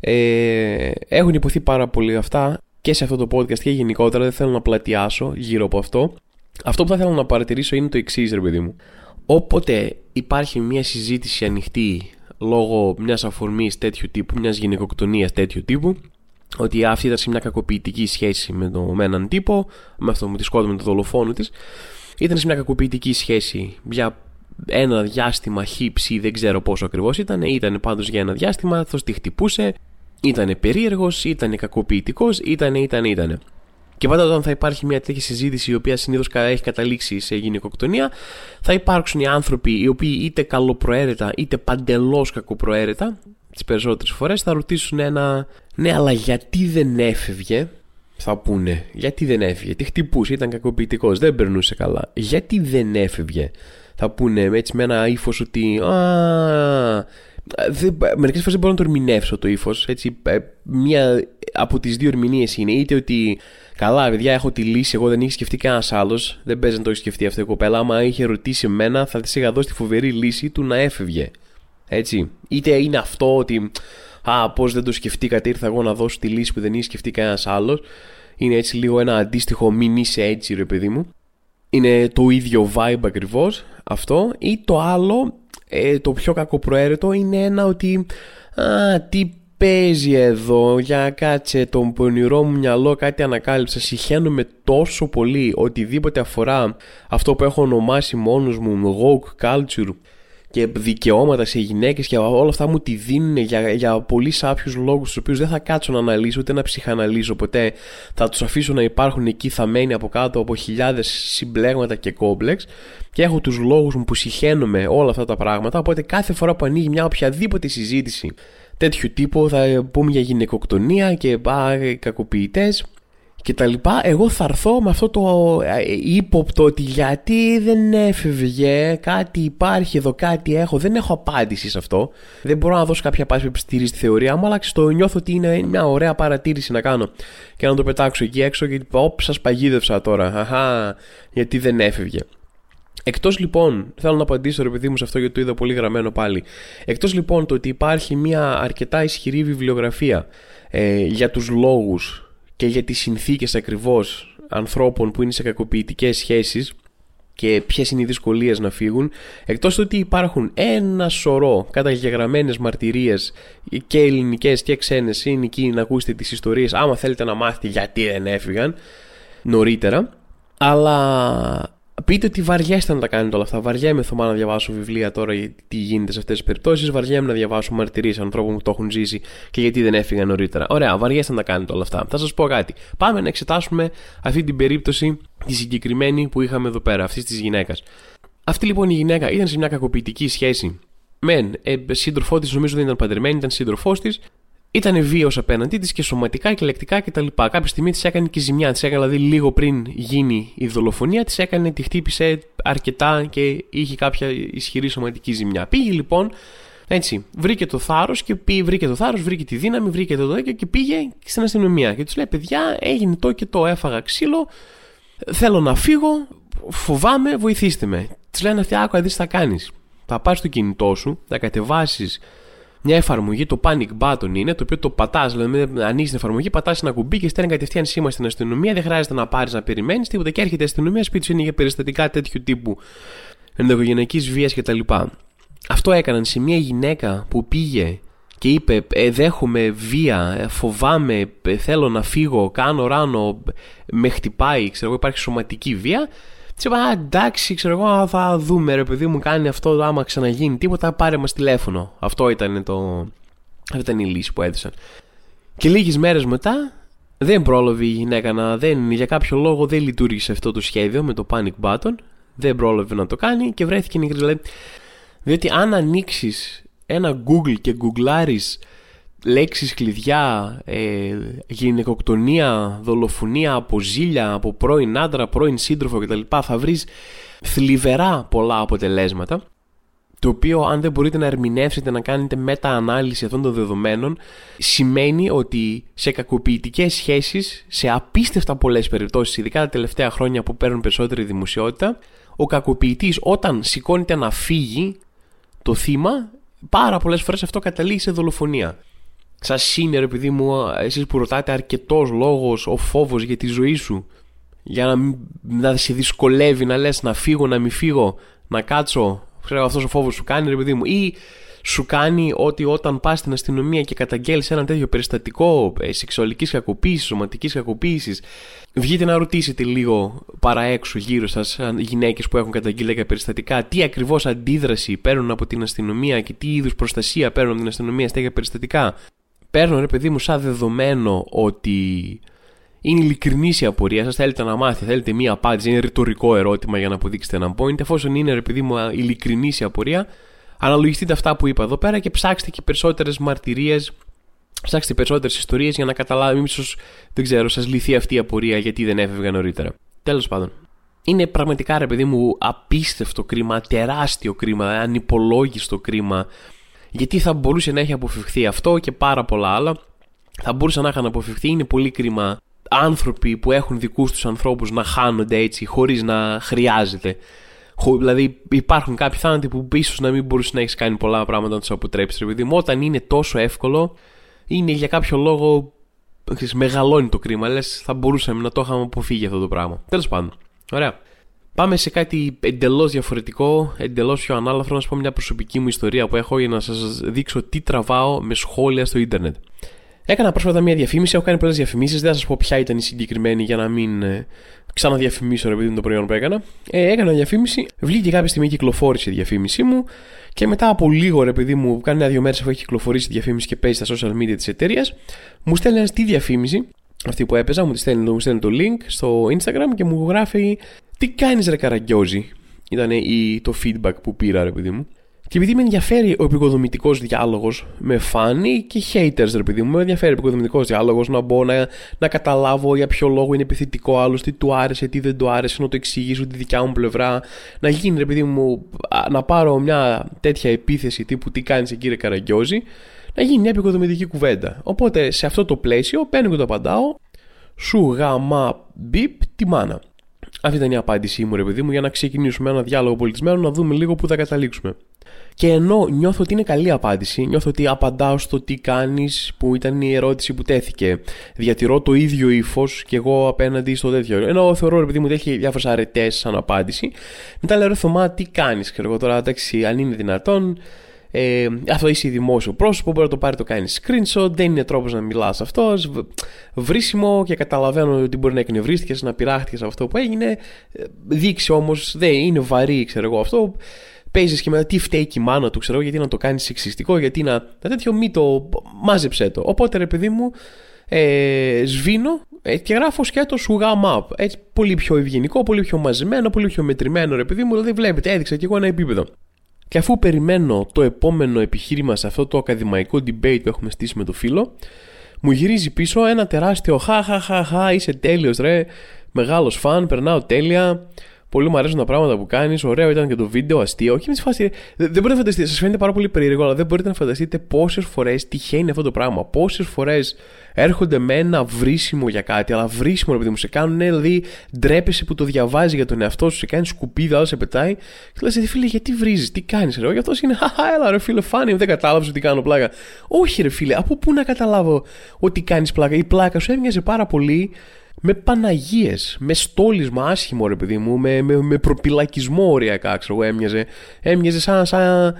Ε, έχουν υποθεί πάρα πολύ αυτά και σε αυτό το podcast και γενικότερα δεν θέλω να πλατιάσω γύρω από αυτό. Αυτό που θα ήθελα να παρατηρήσω είναι το εξής, ρε παιδί μου. Όποτε υπάρχει μια συζήτηση ανοιχτή λόγω μιας αφορμής τέτοιου τύπου, μιας γυναικοκτονίας τέτοιου τύπου, ότι αυτή ήταν σε μια κακοποιητική σχέση με, το, με έναν τύπο, με αυτό με τη σκότω με τον δολοφόνο της, ήταν σε μια κακοποιητική σχέση για ένα διάστημα χύψη, δεν ξέρω πόσο ακριβώς ήταν, ήταν πάντως για ένα διάστημα, θα τη χτυπούσε, ήταν περίεργος, ήταν κακοποιητικός, ήταν, ήταν, ήταν. Και πάντα όταν θα υπάρχει μια τέτοια συζήτηση η οποία συνήθως έχει καταλήξει σε γυναικοκτονία, θα υπάρξουν οι άνθρωποι οι οποίοι είτε καλοπροαίρετα είτε παντελώς κακοπροαίρετα, τις περισσότερες φορές θα ρωτήσουν ένα Ναι, αλλά γιατί δεν έφευγε, θα πούνε. Γιατί δεν έφευγε, τι χτυπούσε, ήταν κακοποιητικός, δεν περνούσε καλά. Γιατί δεν έφευγε, θα πούνε έτσι με ένα ύφος ότι. Α, Μερικές φορές δεν μπορώ να το ερμηνεύσω το ύφος. Ε, μία από τις δύο ερμηνείες είναι είτε ότι Καλά, παιδιά, έχω τη λύση. Εγώ δεν είχε σκεφτεί κανένας άλλος. Δεν παίζει να το έχει σκεφτεί αυτό η κοπέλα. Άμα είχε ρωτήσει εμένα, θα της είχα δώσει τη φοβερή λύση του να έφευγε. Έτσι. Είτε είναι αυτό ότι. Α, πώς δεν το σκεφτήκατε, ήρθα εγώ να δώσω τη λύση που δεν είχε σκεφτεί κανένας άλλος. Είναι έτσι λίγο ένα αντίστοιχο μην είσαι έτσι, ρε παιδί μου. Είναι το ίδιο vibe ακριβώς αυτό. Ή το άλλο, ε, το πιο κακοπροαίρετο, είναι ένα ότι. Α, τι παίζει εδώ για κάτσε τον πονηρό μου μυαλό κάτι ανακάλυψα συχαίνομαι τόσο πολύ οτιδήποτε αφορά αυτό που έχω ονομάσει μόνος μου woke culture και δικαιώματα σε γυναίκες και όλα αυτά μου τη δίνουν για, για πολύ σάπιους λόγους τους οποίους δεν θα κάτσω να αναλύσω ούτε να ψυχαναλύσω ποτέ. Θα τους αφήσω να υπάρχουν εκεί θαμένοι από κάτω από χιλιάδες συμπλέγματα και κόμπλεξ. Και έχω τους λόγους μου που συχαίνομαι όλα αυτά τα πράγματα οπότε κάθε φορά που ανοίγει μια οποιαδήποτε συζήτηση τέτοιου τύπου, θα πούμε για γυναικοκτονία και α, κακοποιητές και τα λοιπά, εγώ θα έρθω με αυτό το ε, ύποπτο ότι γιατί δεν έφευγε, κάτι υπάρχει εδώ, κάτι έχω. Δεν έχω απάντηση σε αυτό. Δεν μπορώ να δώσω κάποια απάντηση που στηρίζει τη θεωρία μου, αλλά το νιώθω ότι είναι μια ωραία παρατήρηση να κάνω και να το πετάξω εκεί έξω γιατί όπ, σας παγίδευσα τώρα. Αχά, γιατί δεν έφευγε. Εκτός λοιπόν, θέλω να απαντήσω ρε παιδί μου σε αυτό γιατί το είδα πολύ γραμμένο πάλι. Εκτός λοιπόν το ότι υπάρχει μια αρκετά ισχυρή βιβλιογραφία ε, για τους λόγους και για τις συνθήκες ακριβώς ανθρώπων που είναι σε κακοποιητικές σχέσεις και ποιες είναι οι δυσκολίες να φύγουν, εκτός του ότι υπάρχουν ένα σωρό καταγεγραμμένες μαρτυρίες και ελληνικές και ξένες, είναι εκεί να ακούσετε τις ιστορίες, άμα θέλετε να μάθετε γιατί δεν έφυγαν νωρίτερα. Αλλά Πείτε ότι βαριέστε να τα κάνετε όλα αυτά. Βαριέμαι Θωμά να διαβάσω βιβλία τώρα για τι γίνεται σε αυτές τις περιπτώσεις. Βαριέμαι να διαβάσω μαρτυρίες ανθρώπων που το έχουν ζήσει και γιατί δεν έφυγαν νωρίτερα. Ωραία, βαριέστε να τα κάνετε όλα αυτά. Θα σας πω κάτι. Πάμε να εξετάσουμε αυτή την περίπτωση, τη συγκεκριμένη που είχαμε εδώ πέρα, αυτής της γυναίκας. Αυτή λοιπόν η γυναίκα ήταν σε μια κακοποιητική σχέση. Μεν, ε, σύντροφό της νομίζω δεν ήταν παντρεμένη, ήταν σύντροφός της ήταν βίαιο απέναντί της και σωματικά και λεκτικά κτλ. Κάποια στιγμή της έκανε και ζημιά. Της έκανε δηλαδή λίγο πριν γίνει η δολοφονία, της έκανε, τη χτύπησε αρκετά και είχε κάποια ισχυρή σωματική ζημιά. Πήγε λοιπόν έτσι, βρήκε το θάρρος και πήγε, βρήκε το θάρρος, βρήκε τη δύναμη, βρήκε το δέκιο και πήγε στην αστυνομία. Και τους λέει: Παιδιά, έγινε το και το, έφαγα ξύλο, θέλω να φύγω, φοβάμαι, βοηθήστε με. Τη λένε αυτοί: Άκου, δεις τι θα κάνεις. Θα πα στο κινητό σου, θα κατεβάσεις μια εφαρμογή, το panic button είναι, το οποίο το πατάς, δηλαδή ανοίγεις την εφαρμογή, πατάς ένα κουμπί και στέλνει κατευθείαν σήμα στην αστυνομία. Δεν χρειάζεται να πάρεις να περιμένεις τίποτα και έρχεται η αστυνομία σπίτι σου είναι για περιστατικά τέτοιου τύπου ενδοοικογενειακή βίας κτλ. Αυτό έκαναν σε μια γυναίκα που πήγε και είπε ε, δέχομαι βία, ε, φοβάμαι, ε, θέλω να φύγω, κάνω ράνο, με χτυπάει, ξέρω εγώ υπάρχει σωματική βία Τη είπα, εντάξει, ξέρω εγώ, θα δούμε ρε παιδί μου κάνει αυτό άμα ξαναγίνει τίποτα, πάρε μας τηλέφωνο. Αυτό ήταν, το... Αυτή ήταν η λύση που έδωσαν. Και λίγες μέρες μετά δεν πρόλαβε η γυναίκα να. Δεν, για κάποιο λόγο δεν λειτουργήσε αυτό το σχέδιο με το panic button. Δεν πρόλαβε να το κάνει και βρέθηκε νεκρή. Διότι αν ανοίξεις ένα Google και γκουγκλάρεις λέξεις κλειδιά, ε, γυναικοκτονία, δολοφονία από ζήλια, από πρώην άντρα, πρώην σύντροφο κτλ. θα βρεις θλιβερά πολλά αποτελέσματα το οποίο αν δεν μπορείτε να ερμηνεύσετε να κάνετε μετα-ανάλυση αυτών των δεδομένων σημαίνει ότι σε κακοποιητικές σχέσεις, σε απίστευτα πολλές περιπτώσεις, ειδικά τα τελευταία χρόνια που παίρνουν περισσότερη δημοσιότητα, ο κακοποιητής όταν σηκώνεται να φύγει το θύμα, πάρα πολλές φορές αυτό καταλήγει σε δολοφονία. Σα είναι, ρε παιδί μου, εσείς που ρωτάτε αρκετός λόγος, ο φόβος για τη ζωή σου, για να, να σε δυσκολεύει να λες να φύγω, να μην φύγω, να κάτσω. Ξέρω αυτός ο φόβος σου κάνει, ρε παιδί μου. Ή σου κάνει ότι όταν πας στην αστυνομία και καταγγέλεις ένα τέτοιο περιστατικό ε, σεξουαλικής κακοποίησης, σωματικής κακοποίησης, βγείτε να ρωτήσετε λίγο παραέξω γύρω σας, γυναίκες που έχουν καταγγείλει τέτοια περιστατικά, τι ακριβώς αντίδραση παίρνουν από την αστυνομία και τι είδους προστασία παίρνουν από την αστυνομία σε τέτοια περιστατικά παίρνω ρε παιδί μου σαν δεδομένο ότι είναι ειλικρινή η απορία σας. Θέλετε να μάθετε, θέλετε μία απάντηση. Είναι ρητορικό ερώτημα για να αποδείξετε ένα point. Εφόσον είναι ρε παιδί μου ειλικρινή η απορία, αναλογιστείτε αυτά που είπα εδώ πέρα και ψάξτε και περισσότερες μαρτυρίες. Ψάξτε περισσότερες ιστορίες για να καταλάβετε, μήπω δεν ξέρω, σας λυθεί αυτή η απορία γιατί δεν έφευγα νωρίτερα. Τέλος πάντων. Είναι πραγματικά ρε παιδί μου απίστευτο κρίμα, τεράστιο κρίμα, ανυπολόγιστο κρίμα γιατί θα μπορούσε να έχει αποφευχθεί αυτό και πάρα πολλά άλλα. Θα μπορούσαν να είχαν αποφευχθεί. Είναι πολύ κρίμα άνθρωποι που έχουν δικούς τους ανθρώπους να χάνονται έτσι χωρίς να χρειάζεται. Δηλαδή υπάρχουν κάποιοι θάνατοι που ίσως να μην μπορούσε να έχεις κάνει πολλά πράγματα να τους αποτρέψεις. Επειδή όταν είναι τόσο εύκολο, είναι για κάποιο λόγο. Μεγαλώνει το κρίμα. Λες, θα μπορούσαμε να το είχαμε αποφύγει αυτό το πράγμα. Τέλος πάντων. Ωραία. Πάμε σε κάτι εντελώς διαφορετικό, εντελώς πιο ανάλαφρο, να σα πω μια προσωπική μου ιστορία που έχω για να σας δείξω τι τραβάω με σχόλια στο ίντερνετ. Έκανα πρόσφατα μια διαφήμιση, έχω κάνει πολλές διαφημίσεις, δεν θα σας πω ποια ήταν η συγκεκριμένη για να μην ε, ξαναδιαφημίσω ρε παιδί το προϊόν που έκανα. Ε, έκανα διαφήμιση, βγήκε κάποια στιγμή κυκλοφόρησε η διαφήμιση μου και μετά από λίγο ρε παιδί μου, κάνει ένα-δύο μέρες αφού έχει κυκλοφορήσει η διαφήμιση και παίζει στα social media της εταιρείας, μου στέλνει ένας τη διαφήμιση αυτή που έπαιζα, μου στέλνει, μου στέλνει το link στο Instagram και μου γράφει τι κάνεις, ρε Καραγκιόζη, ήταν το feedback που πήρα, ρε παιδί μου. Και επειδή με ενδιαφέρει ο επικοδομητικός διάλογος με φάνη και haters, ρε παιδί μου, με ενδιαφέρει ο επικοδομητικός διάλογος να μπω να, να καταλάβω για ποιο λόγο είναι επιθετικό άλλος, τι του άρεσε, τι δεν του άρεσε, να το εξηγήσω τη δικιά μου πλευρά. Να γίνει, ρε παιδί μου, να πάρω μια τέτοια επίθεση τύπου τι κάνεις, κύριε Καραγκιόζη, να γίνει μια επικοδομητική κουβέντα. Οπότε σε αυτό το πλαίσιο παίρνω και το απαντάω, σου γάμα μπιπ τη μάνα. Αυτή ήταν η απάντησή μου, ρε παιδί μου, για να ξεκινήσουμε ένα διάλογο πολιτισμένο, να δούμε λίγο πού θα καταλήξουμε. Και ενώ νιώθω ότι είναι καλή απάντηση, νιώθω ότι απαντάω στο τι κάνεις, που ήταν η ερώτηση που τέθηκε. Διατηρώ το ίδιο ύφος και εγώ απέναντι στο τέτοιο. Ενώ θεωρώ, ρε παιδί μου, ότι έχει διάφορες αρετές σαν απάντηση. Μετά λέω, ρε Θωμά, τι κάνεις, ξέρω εγώ τώρα, εντάξει, αν είναι δυνατόν, ε, αυτό είσαι δημόσιο πρόσωπο, μπορεί να το πάρει το κάνει screenshot, δεν είναι τρόπος να μιλάς αυτός. Βρίσιμο και καταλαβαίνω ότι μπορεί να εκνευρίστηκες, να πειράχτηκες από αυτό που έγινε. Ε, δείξει όμως, δεν είναι βαρύ, ξέρω εγώ αυτό. Παίζεις και μετά τι φταίει και η μάνα του, ξέρω γιατί να το κάνεις σεξιστικό, γιατί να. Να τέτοιο μη το. Μάζεψε το. Οπότε ρε παιδί μου, ε, σβήνω ε, και γράφω σκέτος σου γάμα Έτσι, πολύ πιο ευγενικό, πολύ πιο μαζεμένο, πολύ πιο μετρημένο ρε παιδί μου. Δηλαδή βλέπετε, έδειξα και εγώ ένα επίπεδο. Και αφού περιμένω το επόμενο επιχείρημα σε αυτό το ακαδημαϊκό debate που έχουμε στήσει με το φίλο, μου γυρίζει πίσω ένα τεράστιο χα χα χα χα είσαι τέλειος ρε, μεγάλος φαν, περνάω τέλεια, Πολύ μου αρέσουν τα πράγματα που κάνεις. Ωραίο ήταν και το βίντεο, αστείο. Όχι με τη φάση. Δεν μπορείτε να φανταστείτε, σας φαίνεται πάρα πολύ περίεργο, αλλά δεν μπορείτε να φανταστείτε πόσες φορές τυχαίνει αυτό το πράγμα. Πόσες φορές έρχονται με ένα βρίσιμο για κάτι, αλλά βρίσιμο ρε παιδί μου, σε κάνουν, δηλαδή ντρέπεσαι που το διαβάζει για τον εαυτό σου, σε κάνει σκουπίδα, άλλο σε πετάει. Και λες, φίλε, γιατί βρίζεις, τι κάνεις, ρε. Γι' αυτό είναι, χαχά, έλα ρε φίλε, φάνη, δεν κατάλαβες ότι κάνω πλάκα. Όχι, ρε φίλε, από πού να καταλάβω ότι κάνεις πλάκα; Η πλάκα σου έμοιαζε πάρα πολύ με Παναγίες, με στόλισμα άσχημο ρε παιδί μου, με, με, με προπυλακισμό ωριακά, ξέρω εγώ, έμοιαζε. Έμοιαζε σαν, σαν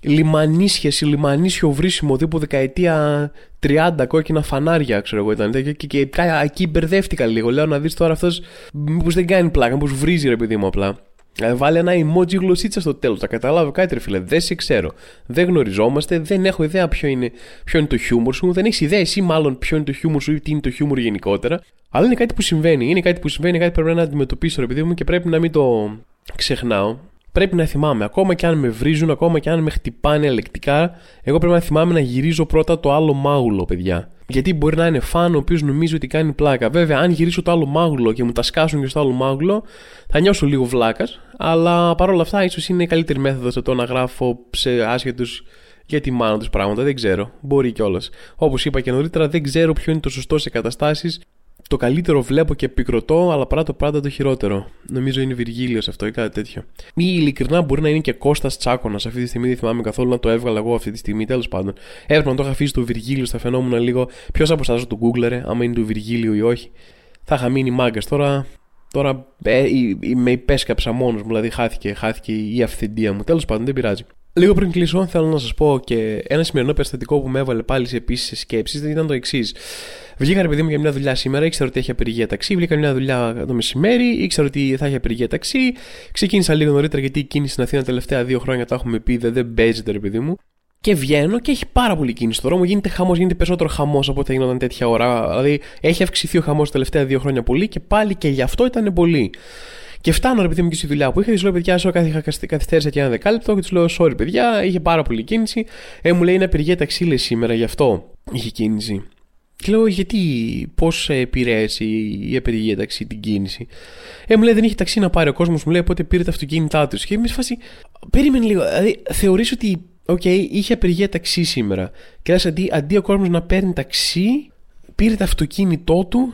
λιμανίσχεση, λιμανίσιο βρίσιμο τύπου δεκαετία 30 κόκκινα φανάρια, ξέρω εγώ ήταν. Και, και, και, και εκεί μπερδεύτηκα λίγο. Λέω να δεις τώρα αυτός, μήπως δεν κάνει πλάκα, μήπως βρίζει ρε παιδί μου απλά. Ε, βάλε ένα emoji γλωσσίτσα στο τέλος. Θα καταλάβω κάτι, ρε φίλε. Δεν σε ξέρω. Δεν γνωριζόμαστε. Δεν έχω ιδέα ποιο είναι, ποιο είναι το χιούμορ σου. Δεν έχεις ιδέα εσύ, μάλλον, ποιο είναι το χιούμορ σου ή τι είναι το χιούμορ γενικότερα. Αλλά είναι κάτι που συμβαίνει. Είναι κάτι που συμβαίνει, κάτι που πρέπει να αντιμετωπίσω, ρε παιδί μου, και πρέπει να μην το ξεχνάω. Πρέπει να θυμάμαι. Ακόμα και αν με βρίζουν, ακόμα και αν με χτυπάνε ελεκτικά, εγώ πρέπει να θυμάμαι να γυρίζω πρώτα το άλλο μάγουλο, παιδιά. Γιατί μπορεί να είναι φαν ο οποίος νομίζει ότι κάνει πλάκα. Βέβαια, αν γυρίσω το άλλο μάγουλο και μου τα σκάσουν και στο άλλο μάγουλο, θα νιώσω λίγο βλάκας. Αλλά παρόλα αυτά, ίσως είναι η καλύτερη μέθοδος σε το να γράφω σε άσχετους για τη μάνα τους πράγματα. Δεν ξέρω. Μπορεί κιόλας. Όπως είπα και νωρίτερα, δεν ξέρω ποιο είναι το σωστό σε καταστάσεις το καλύτερο βλέπω και επικροτώ, αλλά παρά το πάντα το χειρότερο. Νομίζω είναι Βυργίλιος αυτό ή κάτι τέτοιο. Ή ειλικρινά μπορεί να είναι και Κώστας Τσάκονα. Αυτή τη στιγμή δεν θυμάμαι καθόλου να το έβγαλα εγώ αυτή τη στιγμή. Τέλος πάντων. Έπρεπε να το είχα αφήσει το Βυργίλιο, θα φαινόμουν λίγο. Ποιος από εσάς το Google, άμα είναι του Βυργίλιου ή όχι. Θα είχα μείνει μάγκας τώρα. Τώρα ε, με υπέσκαψα μόνος μου, δηλαδή χάθηκε, χάθηκε η αυθεντία μου. Τέλος πάντων, δεν πειράζει. Λίγο πριν κλείσω, θέλω να σας πω και ένα σημερινό περιστατικό που με έβαλε πάλι σε επίσης σκέψεις ήταν το εξής. Βγήκα, ρε παιδί μου, για μια δουλειά σήμερα, ήξερα ότι έχει απεργία ταξί. Βγήκα μια δουλειά το μεσημέρι, ήξερα ότι θα έχει απεργία ταξί. Ξεκίνησα λίγο νωρίτερα γιατί η κίνηση στην Αθήνα τα τελευταία δύο χρόνια τα έχουμε πει, δεν, δεν παίζεται, ρε παιδί μου. Και βγαίνω και έχει πάρα πολύ κίνηση στο δρόμο. Γίνεται χαμός, γίνεται περισσότερο χαμός από ό,τι γινόταν τέτοια ώρα. Δηλαδή έχει αυξηθεί ο χαμός τα τελευταία δύο χρόνια πολύ και πάλι και γι' αυτό ήταν πολύ. Και φτάνω, ρε παιδί μου, και στη δουλειά που είχα. Τη λέω, παιδιά, σου είχα καθυστέρησα και ένα δεκάλεπτο. Και τους λέω, sorry, παιδιά, είχε πάρα πολύ κίνηση. Ε, μου λέει, είναι απεργία ταξί, λέει, σήμερα, γι' αυτό είχε κίνηση. Και λέω, γιατί, πώς επηρέασε η απεργία ταξί την κίνηση; Ε, μου λέει, δεν είχε ταξί να πάρει ο κόσμος, μου λέει, οπότε πήρε τα αυτοκίνητά τους. Και είμαι σε φάση, περίμενε λίγο. Δηλαδή, θεωρείς ότι, OK, okay, είχε απεργία ταξί σήμερα. Και λες, αντί, αντί ο κόσμος να παίρνει ταξί, πήρε το αυτοκίνητό του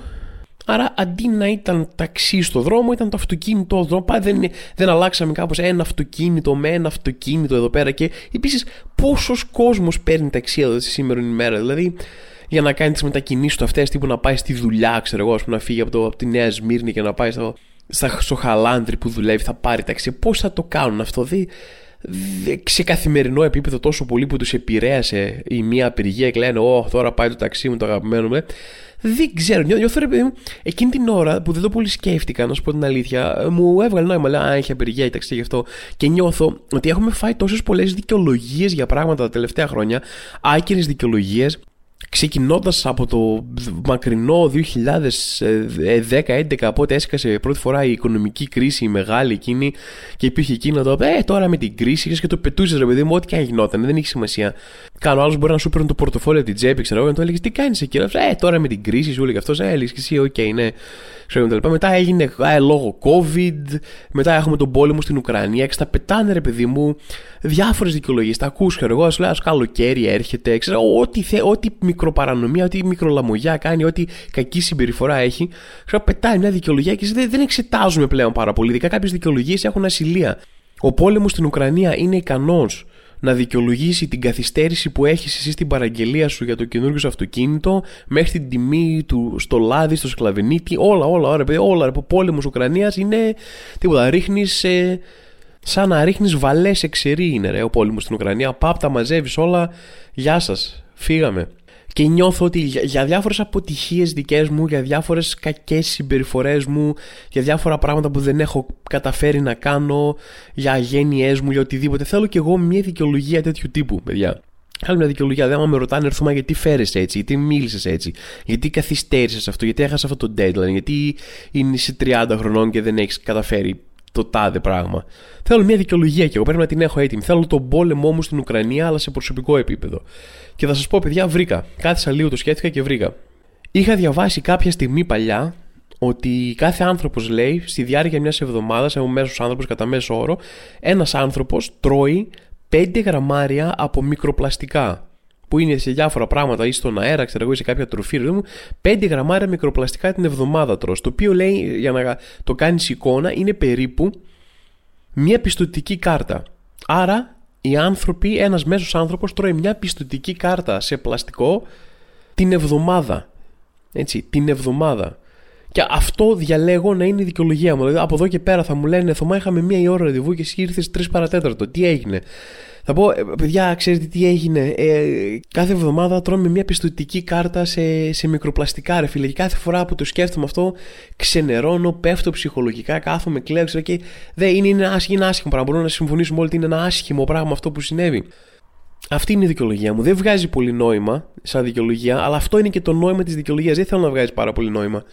Άρα αντί να ήταν ταξί στο δρόμο, ήταν το αυτοκίνητο δρόμο. Πάει, δεν, δεν αλλάξαμε κάπως ένα αυτοκίνητο με ένα αυτοκίνητο εδώ πέρα. Και επίσης, πόσος κόσμος παίρνει ταξί εδώ στη σήμερα ημέρα. Δηλαδή, για να κάνεις τις μετακινήσεις του αυτές, τύπου να πάει στη δουλειά, ξέρω εγώ, να φύγει από, το, από τη Νέα Σμύρνη και να πάει στο, στο Χαλάνδρι που δουλεύει, θα πάρει ταξί. Πώς θα το κάνουν αυτό, δει σε καθημερινό επίπεδο τόσο πολύ που τους επηρέασε η μία απεργία και λένε Ω, τώρα πάει το ταξί μου, το αγαπημένο μου. Δεν ξέρω. Νιώθω ρε παιδί μου, εκείνη την ώρα που δεν το πολύ σκέφτηκα, να σου πω την αλήθεια, μου έβγαλε νόημα. Λέω, Α, έχει απεργία η ταξί γι' αυτό. Και νιώθω ότι έχουμε φάει τόσες πολλές δικαιολογίες για πράγματα τα τελευταία χρόνια, άκυρες δικαιολογίες, ξεκινώντας από το μακρινό 2010-2011 πότε έσκασε πρώτη φορά η οικονομική κρίση η μεγάλη εκείνη και υπήρχε εκείνο το ε τώρα με την κρίση και το πετούσες ρε παιδί μου ό,τι και αν γινόταν δεν έχει σημασία κάνω άλλος μπορεί να σου παίρνει το πορτοφόλι από την τσέπη ξέρω εγώ και το έλεγες τι κάνεις εκεί ε τώρα με την κρίση σου έλεγε αυτός ε έλεγες και εσύ OK okay, ναι ξέρω μετά έγινε ε, λόγω COVID μετά έχουμε τον πόλεμο στην Ουκρανία και τα πετάνε ρε παιδί μου διάφορες δικαιολογίες. Τα ακούς ξέρω εγώ ας λέω καλοκαίρι έρχεται ξέρω ό,τι, θε, ό,τι μικροπαρανομία, ό,τι μικρολαμογιά κάνει, ό,τι κακή συμπεριφορά έχει. Ξέρω, πετάει μια δικαιολογία και δεν, δεν εξετάζουμε πλέον πάρα πολύ. Ειδικά κάποιες δικαιολογίες έχουν ασυλία. Ο πόλεμος στην Ουκρανία είναι ικανός να δικαιολογήσει την καθυστέρηση που έχεις εσύ στην παραγγελία σου για το καινούργιο σου αυτοκίνητο μέχρι την τιμή του στο λάδι, στο σκλαβενίτη, όλα, όλα, όλα, όλα, όλα. Ο πόλεμος Ουκρανίας είναι τίποτα. Ρίχνεις. Ε, σαν να ρίχνεις βαλές εξαιρεί είναι ρε, ο πόλεμος στην Ουκρανία. Πάπ τα μαζεύεις όλα. Γεια σας. Φύγαμε και νιώθω ότι για, για διάφορες αποτυχίες δικές μου, για διάφορες κακές συμπεριφορές μου, για διάφορα πράγματα που δεν έχω καταφέρει να κάνω, για αγένειές μου, για οτιδήποτε, θέλω κι εγώ μια δικαιολογία τέτοιου τύπου, παιδιά. Θέλω μια δικαιολογία. Δεν με ρωτάνε έρθουμε γιατί φέρεσαι έτσι, γιατί μίλησες έτσι, γιατί καθυστέρησες αυτό, γιατί έχασες αυτό το deadline, γιατί είναι σε 30 χρονών και δεν έχεις καταφέρει το τάδε πράγμα. Θέλω μια δικαιολογία και εγώ πρέπει να την έχω έτοιμη. Θέλω τον πόλεμο μου στην Ουκρανία, αλλά σε προσωπικό επίπεδο. Και θα σας πω, παιδιά, βρήκα. Κάθισα λίγο, το σκέφτηκα και βρήκα. Είχα διαβάσει κάποια στιγμή παλιά ότι κάθε άνθρωπος λέει στη διάρκεια μιας εβδομάδας, ένα μέσο άνθρωπος κατά μέσο όρο, ένας άνθρωπος τρώει 5 γραμμάρια από μικροπλαστικά. Που είναι σε διάφορα πράγματα, ή στον αέρα, ξέρω εγώ, ή σε κάποια τροφή. Μου, 5 γραμμάρια μικροπλαστικά την εβδομάδα τρως. Το οποίο λέει, για να το κάνεις εικόνα, είναι περίπου μια πιστοτική κάρτα. Άρα, οι άνθρωποι, ένας μέσος άνθρωπος τρώει μια πιστοτική κάρτα σε πλαστικό την εβδομάδα. Έτσι, την εβδομάδα. Και αυτό διαλέγω να είναι η δικαιολογία μου. Δηλαδή, από εδώ και πέρα θα μου λένε Θωμά, είχαμε μία ώρα ραντεβού και εσύ ήρθες τρεις παρατέταρτο. Τι έγινε; Θα πω, «Ε, παιδιά, ξέρετε τι έγινε; Ε, κάθε εβδομάδα τρώμε μια πιστοτική κάρτα σε, σε μικροπλαστικά, ρε φίλε. Και κάθε φορά που το σκέφτομαι αυτό, ξενερώνω, πέφτω ψυχολογικά, κάθομαι, κλαίω, ξέρω και δεν είναι, είναι, άσχημο, είναι άσχημο πράγμα. Μπορούμε να συμφωνήσουμε όλοι ότι είναι ένα άσχημο πράγμα αυτό που συνέβη. Αυτή είναι η δικαιολογία μου. Δεν βγάζει πολύ νόημα σαν δικαιολογία, αλλά αυτό είναι και το νόημα της δικαιολογίας. Δεν θέλω να βγάζει πάρα πολύ νόημα.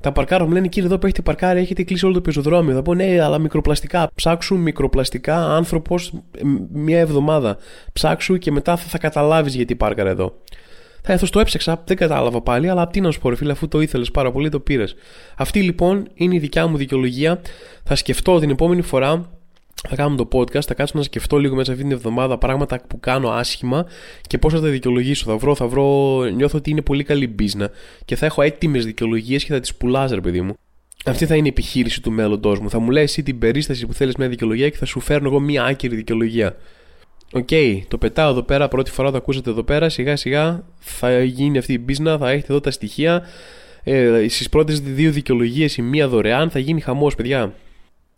Τα παρκάρω μου λένε κύριε εδώ που έχετε παρκάρει, έχετε κλείσει όλο το πεζοδρόμιο. Θα πω ναι, αλλά μικροπλαστικά. Ψάξου μικροπλαστικά άνθρωπος μία εβδομάδα. Ψάξου και μετά θα, θα καταλάβεις γιατί πάρκαρε εδώ. Θα έρθω στο έψαξα, δεν κατάλαβα πάλι, αλλά τι να σου πω, ρε φίλε, αφού το ήθελες πάρα πολύ, το πήρες. Αυτή λοιπόν είναι η δικιά μου δικαιολογία. Θα σκεφτώ την επόμενη φορά θα κάνω το podcast, θα κάτσω να σκεφτώ λίγο μέσα αυτή την εβδομάδα πράγματα που κάνω άσχημα και πώς θα τα δικαιολογήσω. Θα βρω, θα βρω, νιώθω ότι είναι πολύ καλή μπίζνα και θα έχω έτοιμες δικαιολογίες και θα τις πουλάς, ρε παιδί μου. Αυτή θα είναι η επιχείρηση του μέλλοντός μου. Θα μου λες εσύ την περίσταση που θέλεις μια δικαιολογία και θα σου φέρνω εγώ μια άκυρη δικαιολογία. OK, okay, το πετάω εδώ πέρα, πρώτη φορά το ακούσατε εδώ πέρα. Σιγά σιγά θα γίνει αυτή η μπίζνα, θα έχετε εδώ τα στοιχεία. Ε, Στις πρώτες δύο δικαιολογίες η μία δωρεάν θα γίνει χαμός, παιδιά.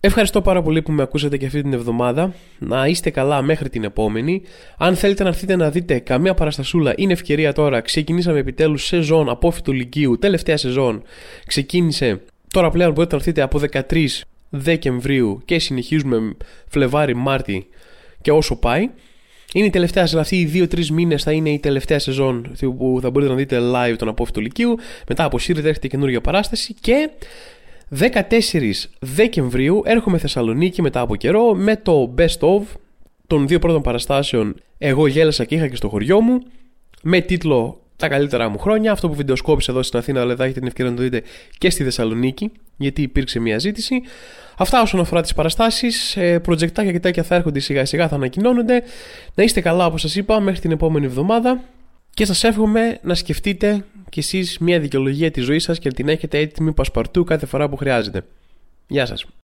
Ευχαριστώ πάρα πολύ που με ακούσατε και αυτή την εβδομάδα. Να είστε καλά μέχρι την επόμενη. Αν θέλετε να έρθετε να δείτε καμία παραστασούλα, είναι ευκαιρία τώρα. Ξεκινήσαμε επιτέλους σεζόν απόφυτου λυκείου, τελευταία σεζόν. Ξεκίνησε. Τώρα πλέον μπορείτε να έρθετε από 13 Δεκεμβρίου και συνεχίζουμε Φλεβάρι, Μάρτι και όσο πάει. Είναι η τελευταία σεζόν. Αυτοί οι 2-3 μήνες θα είναι η τελευταία σεζόν που θα μπορείτε να δείτε live τον απόφυτο λυκείου. Μετά αποσύρετε, έρχεται καινούργια παράσταση και 14 Δεκεμβρίου έρχομαι Θεσσαλονίκη μετά από καιρό με το Best of των δύο πρώτων παραστάσεων Εγώ γέλασα και είχα και στο χωριό μου με τίτλο τα καλύτερα μου χρόνια. Αυτό που βιντεοσκόπησε εδώ στην Αθήνα, αλλά θα έχετε την ευκαιρία να το δείτε και στη Θεσσαλονίκη, γιατί υπήρξε μια ζήτηση. Αυτά όσον αφορά τις παραστάσεις. Ε, προτζεκτάκια και τέτοια θα έρχονται σιγά σιγά, θα ανακοινώνονται. Να είστε καλά, όπως σας είπα, μέχρι την επόμενη εβδομάδα. Και σας εύχομαι να σκεφτείτε κι εσείς μια δικαιολογία της ζωής σας και να την έχετε έτοιμη πασπαρτού κάθε φορά που χρειάζεται. Γεια σας.